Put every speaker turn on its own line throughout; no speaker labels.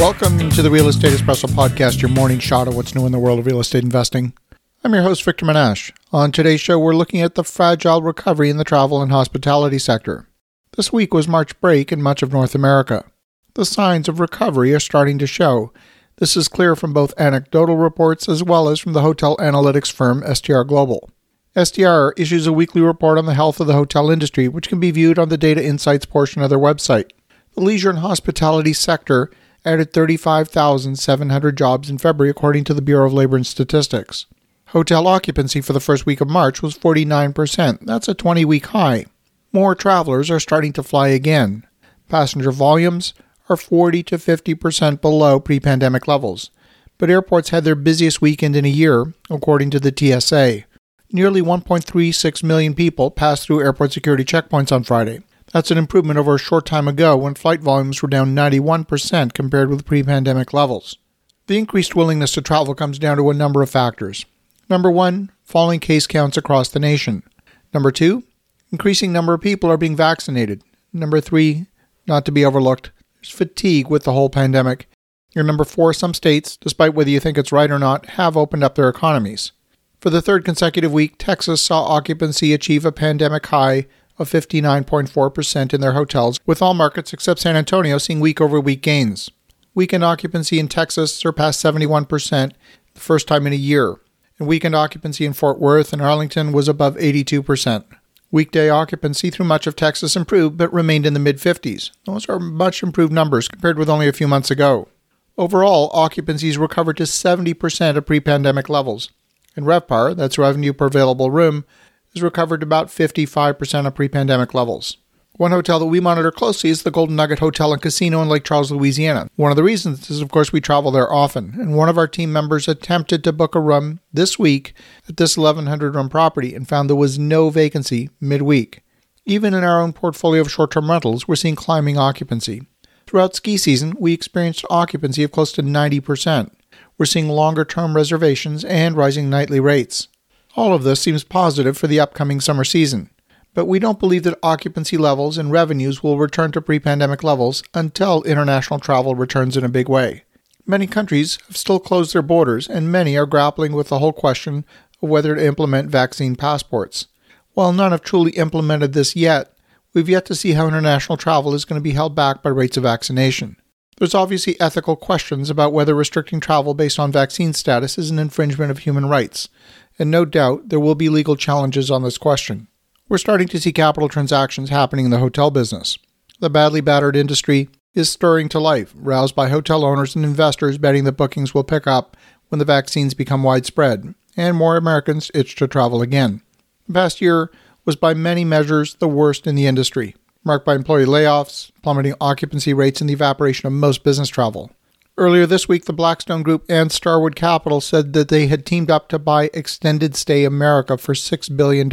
Welcome to the Real Estate Espresso Podcast, your morning shot of what's new in the world of real estate investing. I'm your host, Victor Menasce. On today's show, we're looking at the fragile recovery in the travel and hospitality sector. This week was March break in much of North America. The signs of recovery are starting to show. This is clear from both anecdotal reports as well as from the hotel analytics firm STR Global. STR issues a weekly report on the health of the hotel industry, which can be viewed on the Data Insights portion of their website. The leisure and hospitality sector added 35,700 jobs in February, according to the Bureau of Labor and Statistics. Hotel occupancy for the first week of March was 49%. That's a 20 week high. More travelers are starting to fly again. Passenger volumes are 40 to 50% below pre pandemic levels, but airports had their busiest weekend in a year, according to the TSA. Nearly 1.36 million people passed through airport security checkpoints on Friday. That's an improvement over a short time ago when flight volumes were down 91% compared with pre pandemic levels. The increased willingness to travel comes down to a number of factors. Number one, falling case counts across the nation. Number two, increasing number of people are being vaccinated. Number three, not to be overlooked, there's fatigue with the whole pandemic. And number four, some states, despite whether you think it's right or not, have opened up their economies. For the third consecutive week, Texas saw occupancy achieve a pandemic high of 59.4% in their hotels, with all markets except San Antonio seeing week over week gains. Weekend occupancy in Texas surpassed 71% the first time in a year, and weekend occupancy in Fort Worth and Arlington was above 82%. Weekday occupancy through much of Texas improved but remained in the mid 50s. Those are much improved numbers compared with only a few months ago. Overall, occupancies recovered to 70% of pre pandemic levels. And RevPAR, that's revenue per available room, has recovered about 55% of pre pandemic levels. One hotel that we monitor closely is the Golden Nugget Hotel and Casino in Lake Charles, Louisiana. One of the reasons is, of course, we travel there often, and one of our team members attempted to book a room this week at this 1,100 room property and found there was no vacancy midweek. Even in our own portfolio of short term rentals, we're seeing climbing occupancy. Throughout ski season, we experienced occupancy of close to 90%. We're seeing longer term reservations and rising nightly rates. All of this seems positive for the upcoming summer season, but we don't believe that occupancy levels and revenues will return to pre pandemic levels until international travel returns in a big way. Many countries have still closed their borders, and many are grappling with the whole question of whether to implement vaccine passports. While none have truly implemented this yet, we've yet to see how international travel is going to be held back by rates of vaccination. There's obviously ethical questions about whether restricting travel based on vaccine status is an infringement of human rights, and no doubt there will be legal challenges on this question. We're starting to see capital transactions happening in the hotel business. The badly battered industry is stirring to life, roused by hotel owners and investors betting that bookings will pick up when the vaccines become widespread and more Americans itch to travel again. The past year was by many measures the worst in the industry, marked by employee layoffs, plummeting occupancy rates, and the evaporation of most business travel. Earlier this week, the Blackstone Group and Starwood Capital said that they had teamed up to buy Extended Stay America for $6 billion.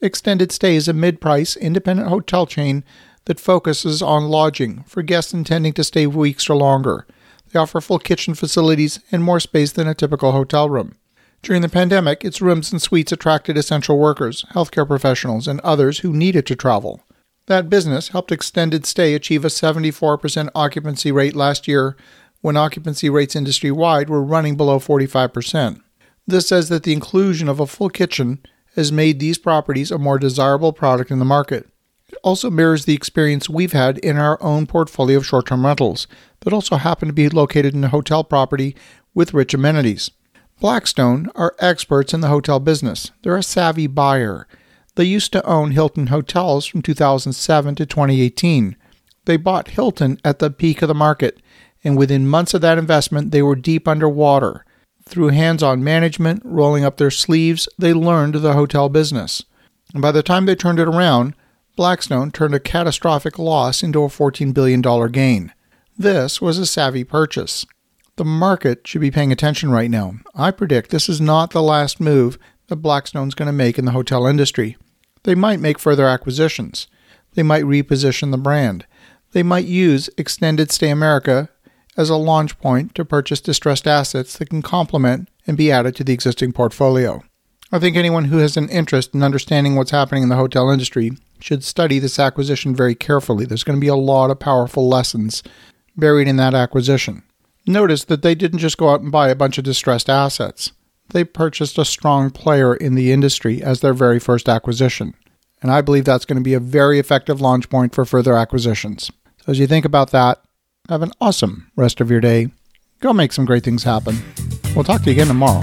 Extended Stay is a mid price independent hotel chain that focuses on lodging for guests intending to stay weeks or longer. They offer full kitchen facilities and more space than a typical hotel room. During the pandemic, its rooms and suites attracted essential workers, healthcare professionals, and others who needed to travel. That business helped Extended Stay achieve a 74% occupancy rate last year when occupancy rates industry wide were running below 45%. This says that the inclusion of a full kitchen has made these properties a more desirable product in the market. It also mirrors the experience we've had in our own portfolio of short term rentals that also happen to be located in a hotel property with rich amenities. Blackstone are experts in the hotel business. They're a savvy buyer. They used to own Hilton Hotels from 2007 to 2018. They bought Hilton at the peak of the market, and within months of that investment, they were deep underwater. Through hands on management, rolling up their sleeves, they learned the hotel business. And by the time they turned it around, Blackstone turned a catastrophic loss into a $14 billion gain. This was a savvy purchase. The market should be paying attention right now. I predict this is not the last move that Blackstone's going to make in the hotel industry. They might make further acquisitions. They might reposition the brand. They might use Extended Stay America as a launch point to purchase distressed assets that can complement and be added to the existing portfolio. I think anyone who has an interest in understanding what's happening in the hotel industry should study this acquisition very carefully. There's going to be a lot of powerful lessons buried in that acquisition. Notice that they didn't just go out and buy a bunch of distressed assets. They purchased a strong player in the industry as their very first acquisition. And I believe that's going to be a very effective launch point for further acquisitions. So as you think about that, have an awesome rest of your day. Go make some great things happen. We'll talk to you again tomorrow.